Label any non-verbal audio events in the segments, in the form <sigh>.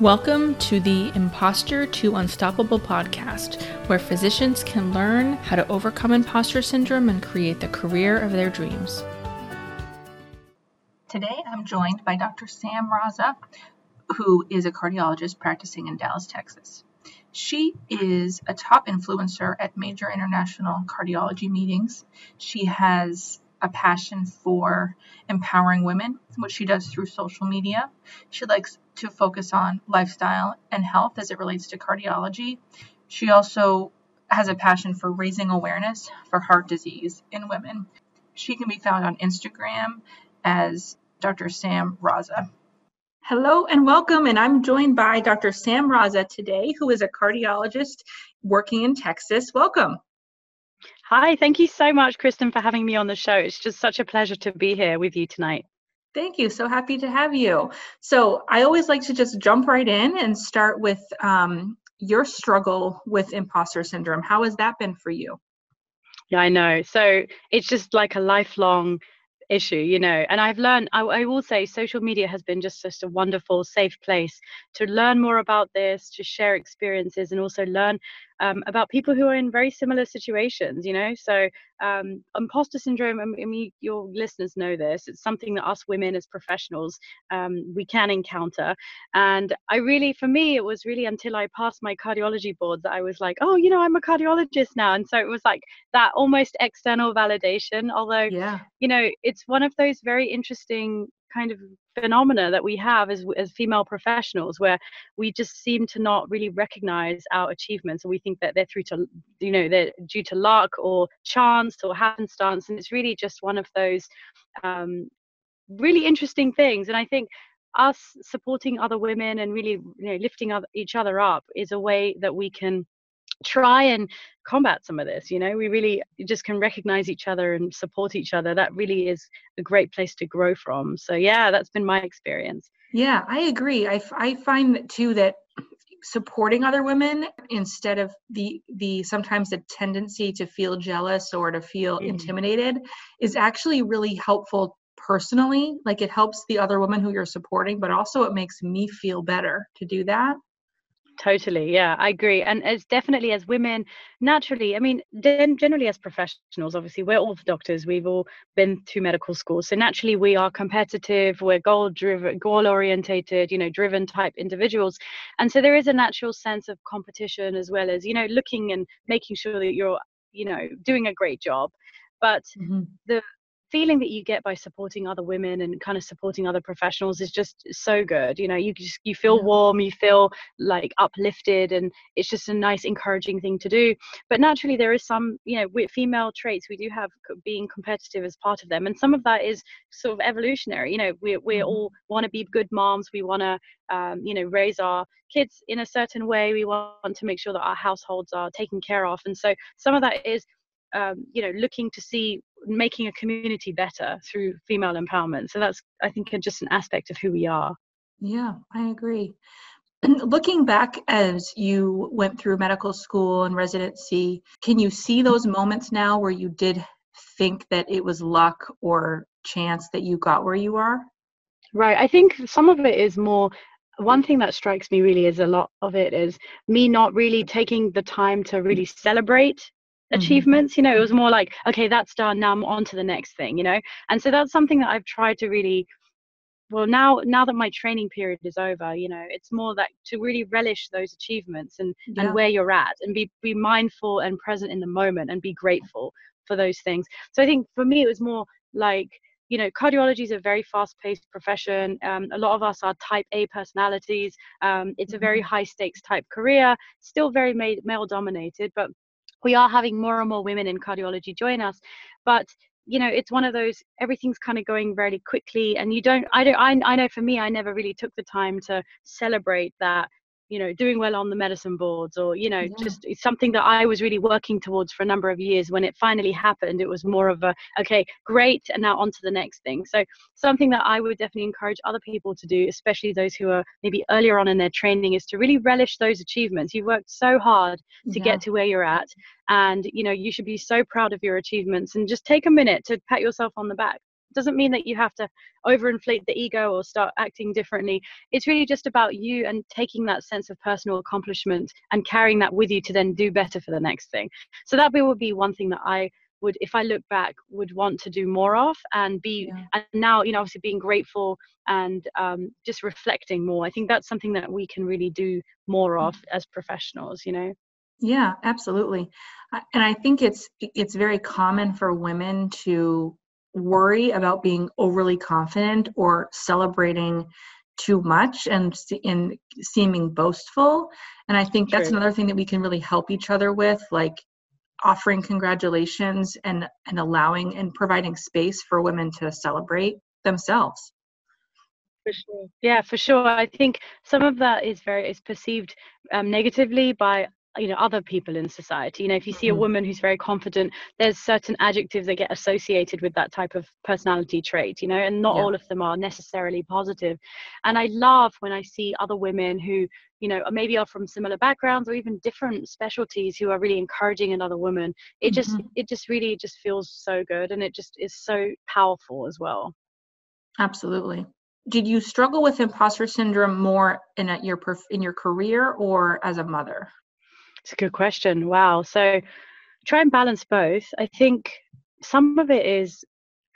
Welcome to the Imposter to Unstoppable podcast, where physicians can learn how to overcome imposter syndrome and create the career of their dreams. Today, I'm joined by Dr. Sam Raza, who is a cardiologist practicing in Dallas, Texas. She is a top influencer at major international cardiology meetings. She has a passion for empowering women, which she does through social media. She likes to focus on lifestyle and health as it relates to cardiology. She also has a passion for raising awareness for heart disease in women. She can be found on Instagram as Dr. Sam Raza. Hello and welcome, and I'm joined by Dr. Sam Raza today, who is a cardiologist working in Texas. Welcome. Hi, thank you so much, Kristen, for having me on the show. It's just such a pleasure to be here with you tonight. Thank you. So happy to have you. So, I always like to just jump right in and start with um, your struggle with imposter syndrome. How has that been for you? Yeah, I know. So, it's just like a lifelong issue you know and i've learned I, I, will say social media has been just just a wonderful safe place to learn more about this to share experiences and also learn um, about people who are in very similar situations you know? So um, imposter syndrome I mean your listeners know this it's something that us women as professionals um, we can encounter. And i really for me it was really until i passed my cardiology board that i was like oh you know i'm a cardiologist now. And so it was like that almost external validation although yeah. you know it's one of those very interesting kind of phenomena that we have as as female professionals where we just seem to not really recognize our achievements. And we think that they're through to you know they're due to luck or chance or happenstance. And it's really just one of those um, really interesting things. And i think us supporting other women and really you know lifting other, each other up is a way that we can try and combat some of this you know? We really just can recognize each other and support each other. That really is a great place to grow from. So yeah that's been my experience. Yeah i agree. I, I find that too that supporting other women instead of the the sometimes the tendency to feel jealous or to feel mm-hmm. intimidated is actually really helpful personally. Like it helps the other woman who you're supporting but also it makes me feel better to do that Totally. Yeah, I agree. And as definitely as women, naturally, I mean, then generally as professionals, obviously, we're all doctors. We've all been to medical school. So naturally, we are competitive, we're goal driven, goal orientated, you know, driven type individuals. And so there is a natural sense of competition as well as, you know, looking and making sure that you're, you know, doing a great job. But mm-hmm. the feeling that you get by supporting other women and kind of supporting other professionals is just so good you know you just you feel warm you feel like uplifted and it's just a nice encouraging thing to do but naturally there is some you know with female traits we do have being competitive as part of them and some of that is sort of evolutionary you know we we mm-hmm. all want to be good moms we want to um, you know raise our kids in a certain way we want to make sure that our households are taken care of and so some of that is um, you know looking to see making a community better through female empowerment. So that's i think just an aspect of who we are. Yeah i agree. <clears throat> Looking back as you went through medical school and residency can you see those moments now where you did think that it was luck or chance that you got where you are? Right i think some of it is more one thing that strikes me really is a lot of it is me not really taking the time to really celebrate. Achievements you know it was more like okay that's done now i'm on to the next thing you know? And so that's something that i've tried to really well now now that my training period is over you know it's more that to really relish those achievements and yeah. and where you're at and be be mindful and present in the moment and be grateful for those things. So i think for me it was more like you know cardiology is a very fast paced profession. Um, a lot of us are type a personalities. Um, it's a very mm-hmm. high stakes type career still very male dominated but we are having more and more women in cardiology join us but you know it's one of those everything's kind of going very quickly and you don't i don't I, I know for me i never really took the time to celebrate that you know doing well on the medicine boards or you know yeah. just it's something that i was really working towards for a number of years when it finally happened it was more of a okay great and now on to the next thing so something that i would definitely encourage other people to do especially those who are maybe earlier on in their training is to really relish those achievements you've worked so hard to yeah. get to where you're at and you know you should be so proud of your achievements and just take a minute to pat yourself on the back doesn't mean that you have to overinflate the ego or start acting differently. It's really just about you and taking that sense of personal accomplishment and carrying that with you to then do better for the next thing. So that would be one thing that i would if i look back would want to do more of and be yeah. and now you know obviously being grateful and um, just reflecting more. I think that's something that we can really do more of as professionals you know? Yeah absolutely. And i think it's it's very common for women to worry about being overly confident or celebrating too much and in seeming boastful. And i think that's True. another thing that we can really help each other with like offering congratulations and and allowing and providing space for women to celebrate themselves. For sure. Yeah for sure. I think some of that is very is perceived um, negatively by you know other people in society you know if you see a mm-hmm. woman who's very confident there's certain adjectives that get associated with that type of personality trait you know and not yeah. all of them are necessarily positive and i love when i see other women who you know maybe are from similar backgrounds or even different specialties who are really encouraging another woman it mm-hmm. just it just really just feels so good and it just is so powerful as well absolutely did you struggle with imposter syndrome more in a, your in your career or as a mother it's a good question. Wow. So try and balance both. I think some of it is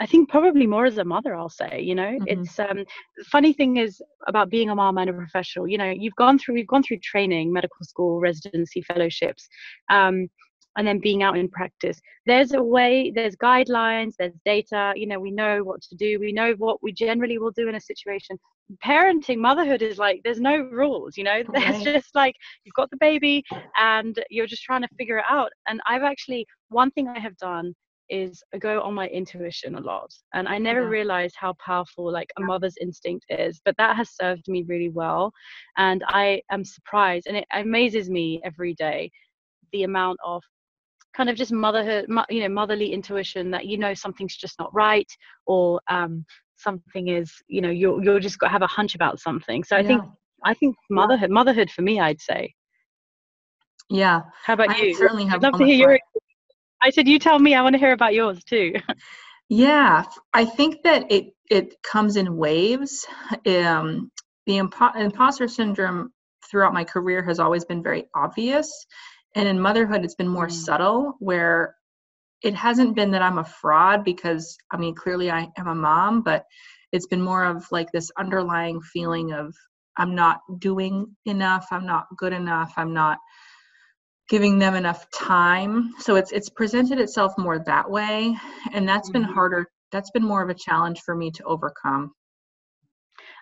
I think probably more as a mother, I'll say, you know, mm-hmm. it's um funny thing is about being a mom and a professional, you know, you've gone through we've gone through training, medical school, residency, fellowships, um, and then being out in practice. There's a way, there's guidelines, there's data, you know, we know what to do, we know what we generally will do in a situation. Parenting, motherhood is like there's no rules, you know, <laughs> there's just like you've got the baby and you're just trying to figure it out. And I've actually one thing I have done is I go on my intuition a lot. And I never yeah. realized how powerful like a mother's instinct is, but that has served me really well. And I am surprised and it amazes me every day the amount of kind of just motherhood, you know, motherly intuition that you know something's just not right or um, something is, you know, you're you're just got to have a hunch about something. So I yeah. think I think motherhood, motherhood for me, I'd say. Yeah. How about I you? Certainly have. I'd love to hear your I said, you tell me. I want to hear about yours too. yeah, I think that it it comes in waves. Um, the impo- imposter syndrome throughout my career has always been very obvious, and in motherhood, it's been more mm. subtle. Where it hasn't been that I'm a fraud because I mean, clearly I am a mom, but it's been more of like this underlying feeling of I'm not doing enough, I'm not good enough, I'm not giving them enough time so it's it's presented itself more that way and that's mm-hmm. been harder that's been more of a challenge for me to overcome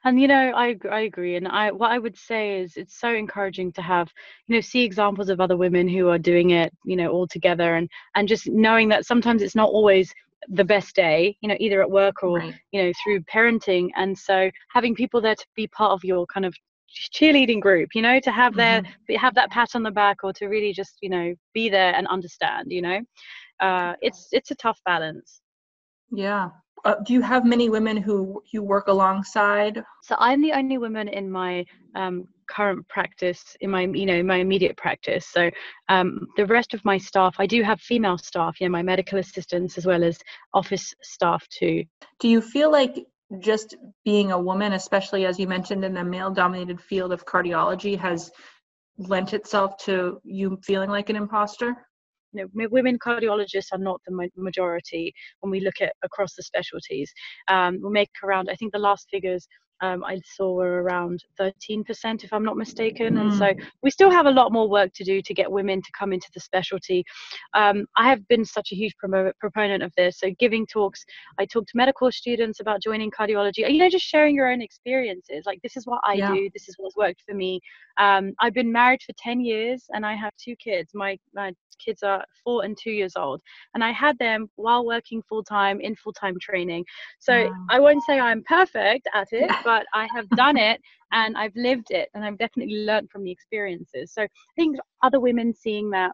and you know i i agree and i what i would say is it's so encouraging to have you know see examples of other women who are doing it you know all together and and just knowing that sometimes it's not always the best day you know either at work or right. you know through parenting and so having people there to be part of your kind of cheerleading group you know to have their mm-hmm. have that pat on the back or to really just you know be there and understand you know uh, it's it's a tough balance yeah uh, do you have many women who you work alongside? So i'm the only woman in my um, current practice in my you know my immediate practice. So um, the rest of my staff i do have female staff you know my medical assistants as well as office staff too. Do you feel like just being a woman, especially as you mentioned in the male dominated field of cardiology, has lent itself to you feeling like an imposter? You know, women cardiologists are not the majority when we look at across the specialties. Um, we make around, I think the last figures um, I saw were around 13%, if I'm not mistaken. Mm. And so mm. we still have a lot more work to do to get women to come into the specialty. Um, I have been such a huge promo- proponent of this. So giving talks, I talk to medical students about joining cardiology. You know, just sharing your own experiences. Like this is what I yeah. do. This is what's worked for me. Um, I've been married for 10 years and I have two kids. My my kids are four and two years old, and I had them while working full time in full time training. So wow. I won't say I'm perfect at it, <laughs> but I have done it and I've lived it, and I've definitely learned from the experiences. So I think other women seeing that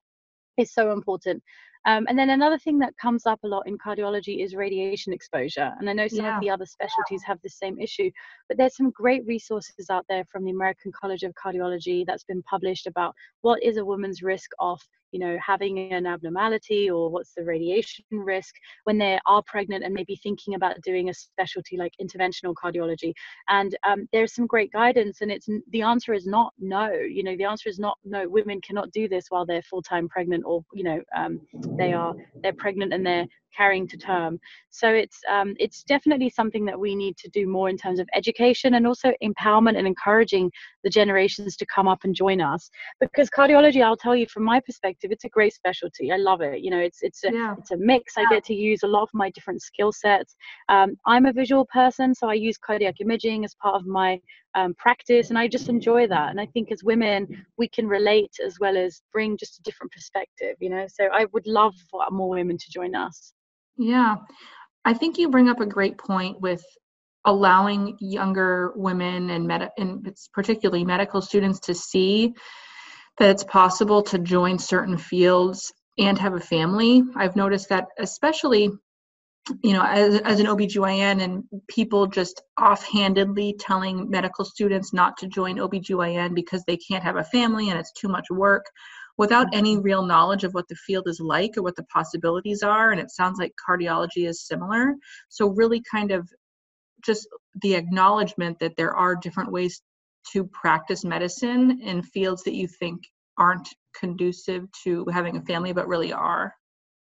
is so important. Um, and then another thing that comes up a lot in cardiology is radiation exposure. And I know some yeah. of the other specialties have the same issue, but there's some great resources out there from the American College of Cardiology that's been published about what is a woman's risk of you know having an abnormality or what's the radiation risk when they are pregnant and maybe thinking about doing a specialty like interventional cardiology. And um, there's some great guidance and it's the answer is not no you know the answer is not no. Women cannot do this while they're full-time pregnant or you know um, they are they're pregnant and they're carrying to term. So it's um, it's definitely something that we need to do more in terms of education and also empowerment and encouraging the generations to come up and join us. Because cardiology, I'll tell you from my perspective, it's a great specialty. I love it. You know, it's it's a yeah. it's a mix. I get to use a lot of my different skill sets. Um, I'm a visual person, so I use cardiac imaging as part of my um, practice and i just enjoy that and i think as women we can relate as well as bring just a different perspective you know so i would love for more women to join us yeah, I think you bring up a great point with allowing younger women and, med- and particularly medical students to see that it's possible to join certain fields and have a family. I've noticed that especially you know as, as an OBGYN and people just offhandedly telling medical students not to join OBGYN because they can't have a family and it's too much work without mm-hmm. any real knowledge of what the field is like or what the possibilities are. And it sounds like cardiology is similar. So, really, kind of just the acknowledgement that there are different ways to practice medicine in fields that you think aren't conducive to having a family but really are.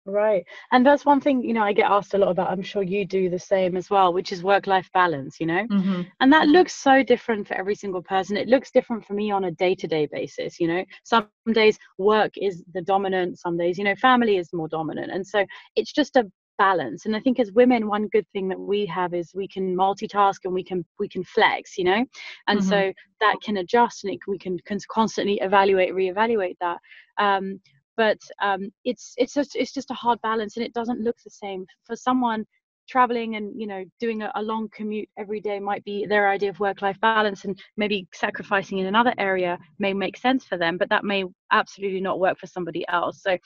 Right. And that's one thing, you know, I get asked a lot about. I'm sure you do the same as well, which is work life balance, you know? Mm-hmm. And that looks so different for every single person. It looks different for me on a day to day basis, you know? Some days work is the dominant, some days, you know, family is more dominant. And so it's just a balance and i think as women one good thing that we have is we can multitask and we can we can flex you know and mm-hmm. so that can adjust and it, we can, can constantly evaluate reevaluate that um, but um, it's it's just it's just a hard balance and it doesn't look the same. For someone traveling and you know doing a, a long commute every day might be their idea of work life balance and maybe sacrificing in another area may make sense for them but that may absolutely not work for somebody else. So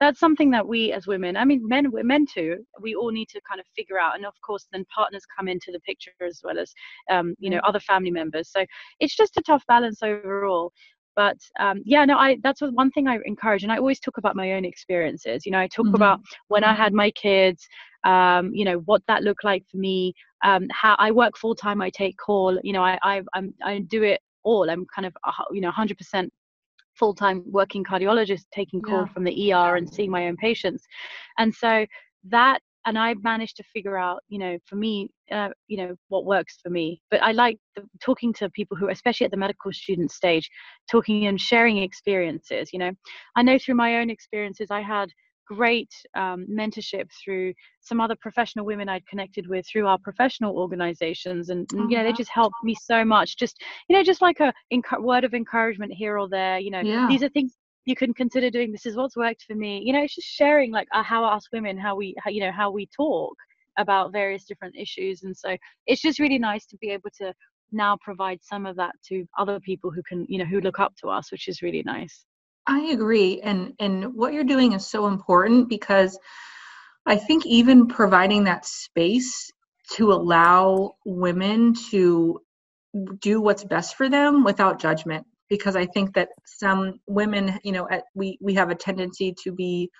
that's something that we as women i mean men we're men too we all need to kind of figure out and of course then partners come into the picture as well as um, you know mm. other family members. So it's just a tough balance overall but um, yeah no i that's one thing i encourage and i always talk about my own experiences you know i talk mm-hmm. about when i had my kids um, you know what that looked like for me um, how i work full time i take call you know i i I'm, i do it all i'm kind of you know 100% full-time working cardiologist taking call yeah. from the er and seeing my own patients and so that and I managed to figure out, you know, for me, uh, you know, what works for me. But I like the, talking to people who, especially at the medical student stage, talking and sharing experiences. You know, I know through my own experiences, I had great um, mentorship through some other professional women I'd connected with through our professional organizations, and, and you know, they just helped me so much. Just you know, just like a enc- word of encouragement here or there. You know, yeah. these are things you can consider doing this is what's worked for me. You know it's just sharing like uh, how us women how we how, you know how we talk about various different issues. And so it's just really nice to be able to now provide some of that to other people who can you know who look up to us which is really nice. I agree. And and what you're doing is so important because i think even providing that space to allow women to do what's best for them without judgment because I think that some women, you know, at, we we have a tendency to be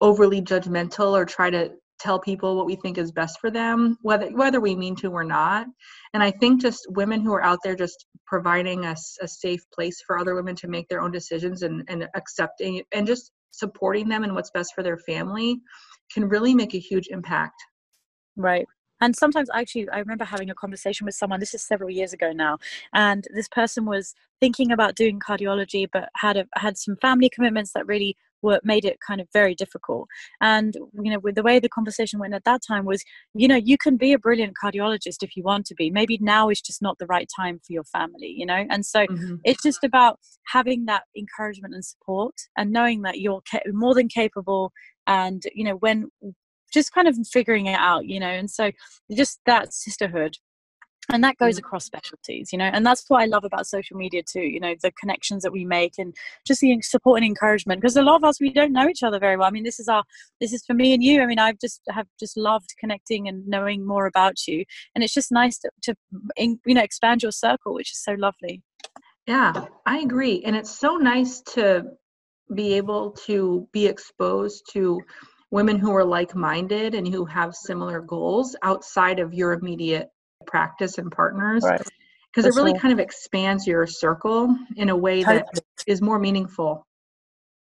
overly judgmental or try to tell people what we think is best for them, whether whether we mean to or not. And I think just women who are out there just providing us a, a safe place for other women to make their own decisions and, and accepting and just supporting them and what's best for their family can really make a huge impact. Right and sometimes actually i remember having a conversation with someone this is several years ago now and this person was thinking about doing cardiology but had a, had some family commitments that really were made it kind of very difficult. And you know with the way the conversation went at that time was you know you can be a brilliant cardiologist if you want to be. Maybe now is just not the right time for your family you know? And so mm-hmm. it's just about having that encouragement and support and knowing that you're ca- more than capable and you know when just kind of figuring it out, you know, and so just that sisterhood and that goes mm. across specialties you know and that's what i love about social media too you know the connections that we make and just the support and encouragement because a lot of us we don't know each other very well i mean this is our this is for me and you i mean i've just have just loved connecting and knowing more about you and it's just nice to, to you know expand your circle which is so lovely yeah i agree and it's so nice to be able to be exposed to women who are like-minded and who have similar goals outside of your immediate practice and partners Right. because it really sure. kind of expands your circle in a way that Totally. more meaningful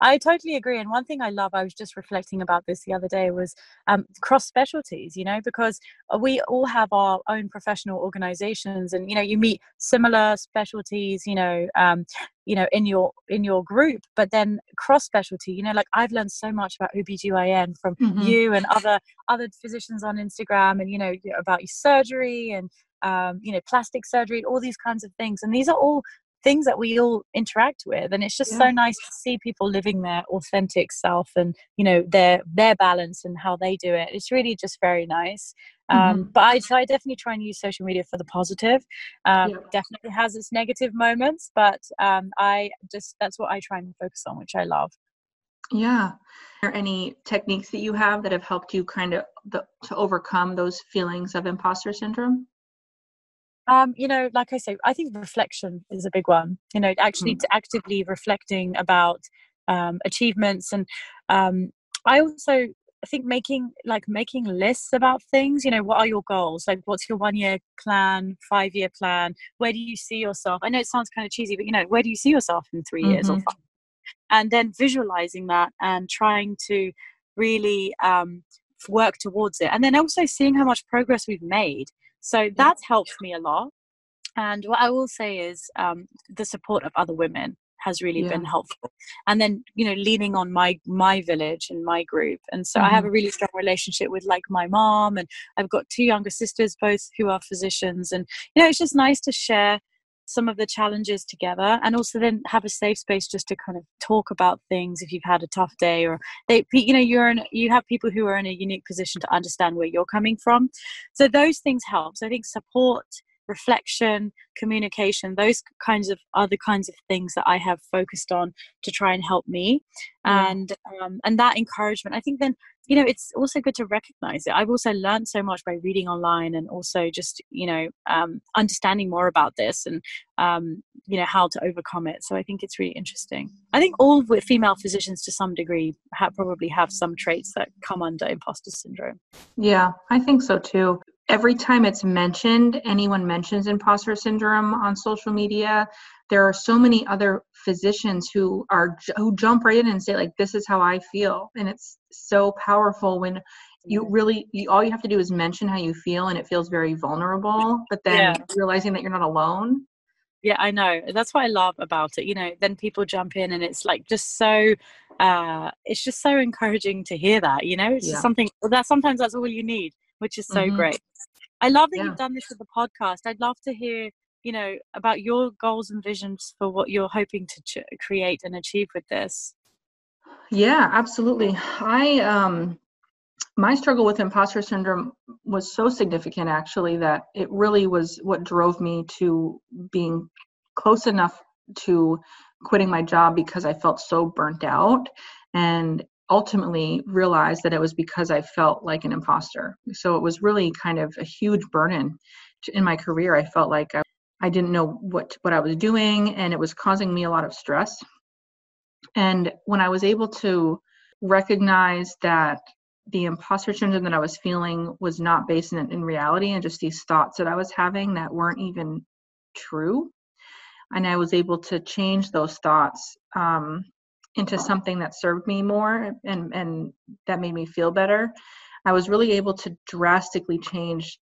I totally agree. And one thing I love, I was just reflecting about this the other day, was um, cross specialties, you know, because uh, we all have our own professional organizations and, you know, you meet similar specialties, you know, um, you know, in your in your group, but then cross specialty, you know, like I've learned so much about OBGYN from Mhm. you and other other physicians on Instagram and, you know, about your surgery and um, you know, plastic surgery, all these kinds of things. And these are all things that we all interact with and it's just so nice to see people living their authentic self and you know their their balance and how they do it it's really just very nice um Mhm. but i so i definitely try and use social media for the positive um Yeah. definitely has its negative moments but um i just that's what i try and focus on which i love Yeah. Are there any techniques that you have that have helped you kind of the, to overcome those feelings of imposter syndrome? Um you know like i say i think reflection is a big one you know actually to actively reflecting about um achievements and um i also I think making like making lists about things, you know, what are your goals? Like what's your one year plan, five year plan? Where do you see yourself? I know it sounds kind of cheesy, but you know, where do you see yourself in 3 years or Mhm. five? And then visualizing that and trying to really um, work towards it. And then also seeing how much progress we've made. So that's helped me a lot. And what I will say is um, the support of other women has really been helpful. And then you know leaning on my my village and my group. And so i have a really strong relationship with like my mom. And i've got two younger sisters both who are physicians. And you know it's just nice to share some of the challenges together and also then have a safe space just to kind of talk about things if you've had a tough day or they you know you're in you have people who are in a unique position to understand where you're coming from. So those things help so i think support reflection communication those kinds of other kinds of things that i have focused on to try and help me. Yeah. and um, and that encouragement i think then you know it's also good to recognize it. I've also learned so much by reading online and also just you know um, understanding more about this and um, you know how to overcome it. So i think it's really interesting. I think all female physicians to some degree have, probably have some traits that come under imposter syndrome. Yeah, I think so too. Every time it's mentioned, anyone mentions imposter syndrome on social media, there are so many other physicians who are who jump right in and say like this is how I feel and it's so powerful when you really you, all you have to do is mention how you feel and it feels very vulnerable, but then Yeah. realizing that you're not alone. Yeah, I know. That's what I love about it. You know, then people jump in and it's like just so uh it's just so encouraging to hear that, you know? It's Yeah. just something that sometimes that's all you need, which is so Mhm. great. I love that Yeah. you've done this with the podcast. I'd love to hear, you know, about your goals and visions for what you're hoping to ch- create and achieve with this. Yeah, absolutely. I um my struggle with imposter syndrome was so significant actually that it really was what drove me to being close enough to quitting my job because I felt so burnt out and ultimately realized that it was because I felt like an imposter. So it was really kind of a huge burden to- in my career. I felt like I, I didn't know what what I was doing and it was causing me a lot of stress. And when I was able to recognize that the imposter syndrome that I was feeling was not based in, in reality and just these thoughts that I was having that weren't even true. And I was able to change those thoughts um, into something that served me more and, and that made me feel better. I was really able to drastically change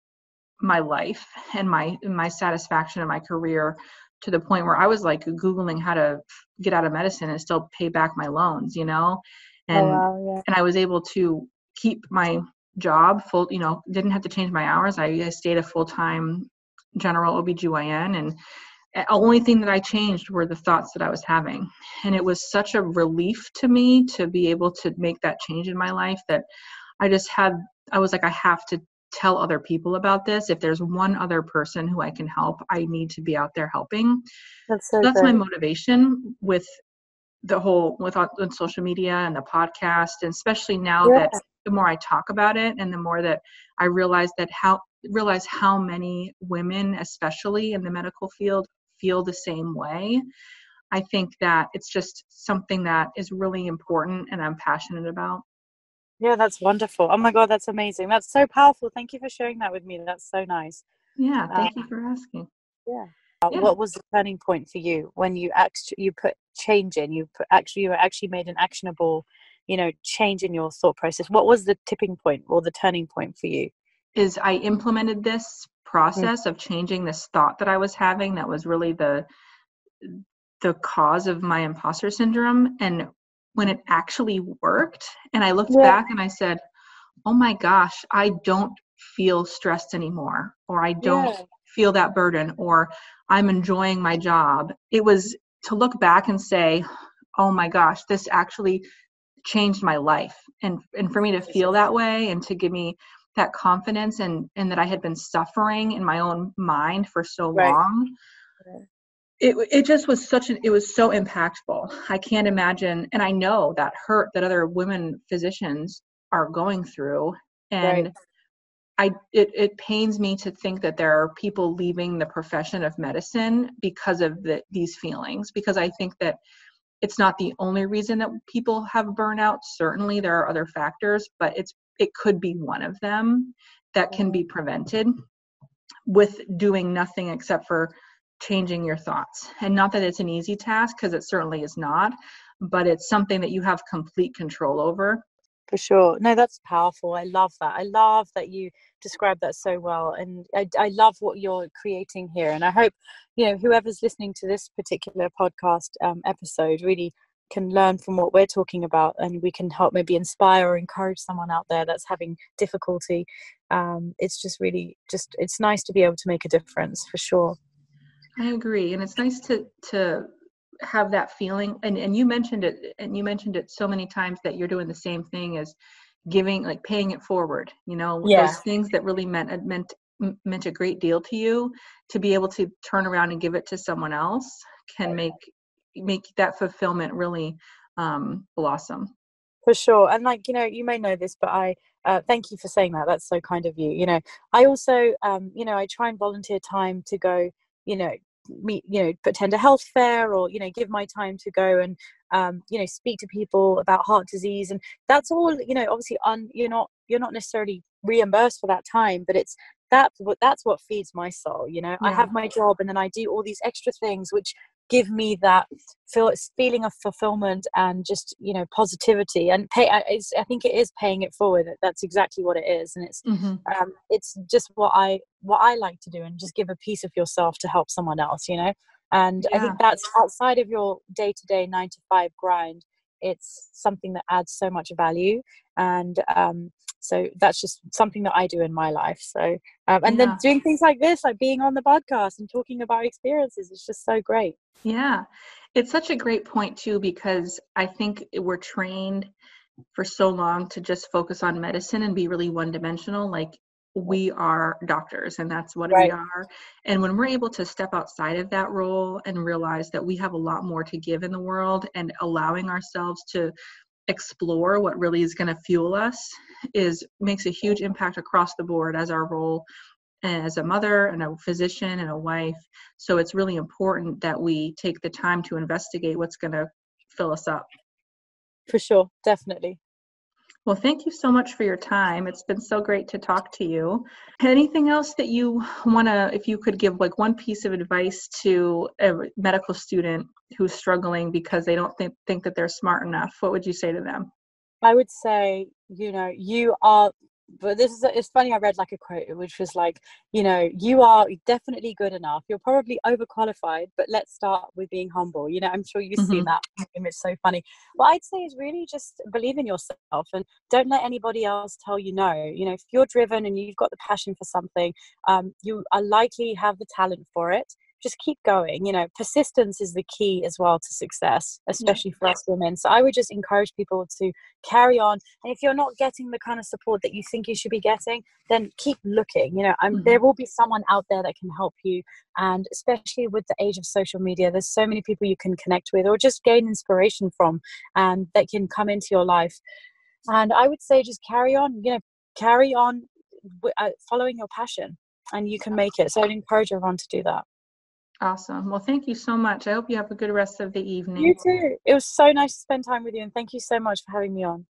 my life and my my satisfaction in my career to the point where I was like googling how to get out of medicine and still pay back my loans, you know. Oh, and Oh, yeah. and I was able to keep my job full, you know, didn't have to change my hours. I, I stayed a full-time general OBGYN and only thing that I changed were the thoughts that I was having. And it was such a relief to me to be able to make that change in my life that I just had I was like I have to tell other people about this. If there's one other person who I can help, I need to be out there helping. That's so That's my motivation with the whole with on on social media and the podcast and especially now Yeah. that the more I talk about it and the more that I realize that how realize how many women especially in the medical field feel the same way I think that it's just something that is really important and I'm passionate about. Yeah, that's wonderful. Oh my God, that's amazing. That's so powerful. Thank you for sharing that with me. That's so nice. Yeah, thank um, you for asking. Yeah. Uh, yeah. What was the turning point for you when you actually you put change in? You put actually you actually made an actionable, you know, change in your thought process. What was the tipping point or the turning point for you? Is I implemented this. Process mm-hmm. of changing this thought that I was having that was really the the cause of my imposter syndrome and when it actually worked and i looked yeah. back and i said oh my gosh i don't feel stressed anymore or i don't yeah. feel that burden or i'm enjoying my job it was to look back and say oh my gosh this actually changed my life and and for me to feel that way and to give me that confidence and and that i had been suffering in my own mind for so right. long it it just was such an it was so impactful. I can't imagine, and I know that hurt that other women physicians are going through, and. Right. I it, it pains me to think that there are people leaving the profession of medicine because of the, these feelings because I think that it's not the only reason that people have burnout certainly there are other factors but it's it could be one of them that can be prevented with doing nothing except for changing your thoughts. And not that it's an easy task, because it certainly is not, but it's something that you have complete control over. For sure. No, that's powerful. I love that. I love that you describe that so well. And I, I love what you're creating here. And I hope, you know, whoever's listening to this particular podcast um, episode really can learn from what we're talking about and we can help maybe inspire or encourage someone out there that's having difficulty um, it's just really just it's nice to be able to make a difference for sure I agree, and it's nice to to have that feeling. And and you mentioned it, and you mentioned it so many times that you're doing the same thing as giving, like paying it forward. You know, yeah. those things that really meant uh, meant meant a great deal to you to be able to turn around and give it to someone else can make make that fulfillment really um, blossom. For sure and like you know you may know this but i uh, thank you for saying that that's so kind of you you know. I also um, you know i try and volunteer time to go you know meet you know attend a health fair or you know give my time to go and um, you know speak to people about heart disease and that's all you know obviously on you're not you're not necessarily reimbursed for that time but it's that that's what feeds my soul you know. Yeah. i have my job and then i do all these extra things which give me that feel feeling of fulfillment and just you know positivity and pay I, I think it is paying it forward that's exactly what it is and it's mm-hmm. um, it's just what i what i like to do and just give a piece of yourself to help someone else you know and yeah. i think that's outside of your day-to-day nine to five grind it's something that adds so much value. And um, so that's just something that i do in my life. So um, and yeah. then doing things like this like being on the podcast and talking about experiences is just so great. Yeah. It's such a great point too because i think we're trained for so long to just focus on medicine and be really one dimensional like we are doctors and that's what right. we are. And when we're able to step outside of that role and realize that we have a lot more to give in the world and allowing ourselves to explore what really is going to fuel us is makes a huge impact across the board as our role as a mother and a physician and a wife. So it's really important that we take the time to investigate what's going to fill us up. For sure definitely well, thank you so much for your time. It's been so great to talk to you. Anything else that you want to, if you could give like one piece of advice to a medical student who's struggling because they don't think, think that they're smart enough, what would you say to them? I would say, you know, you are but this is it's funny i read like a quote which was like you know you are definitely good enough. You're probably overqualified but let's start with being humble. You know i'm sure you've mm-hmm. seen that image so funny. What i'd say is really just believe in yourself and don't let anybody else tell you no. You know if you're driven and you've got the passion for something um, you are likely have the talent for it just keep going. You know, persistence is the key as well to success, especially yeah. for us women. So I would just encourage people to carry on. And if you're not getting the kind of support that you think you should be getting, then keep looking. You know, um, mm-hmm. there will be someone out there that can help you. And especially with the age of social media, there's so many people you can connect with or just gain inspiration from and that can come into your life. And I would say just carry on, you know, carry on uh, following your passion and you can make it. So I'd encourage everyone to do that. Awesome. Well, thank you so much. I hope you have a good rest of the evening. You too. It was so nice to spend time with you, and thank you so much for having me on.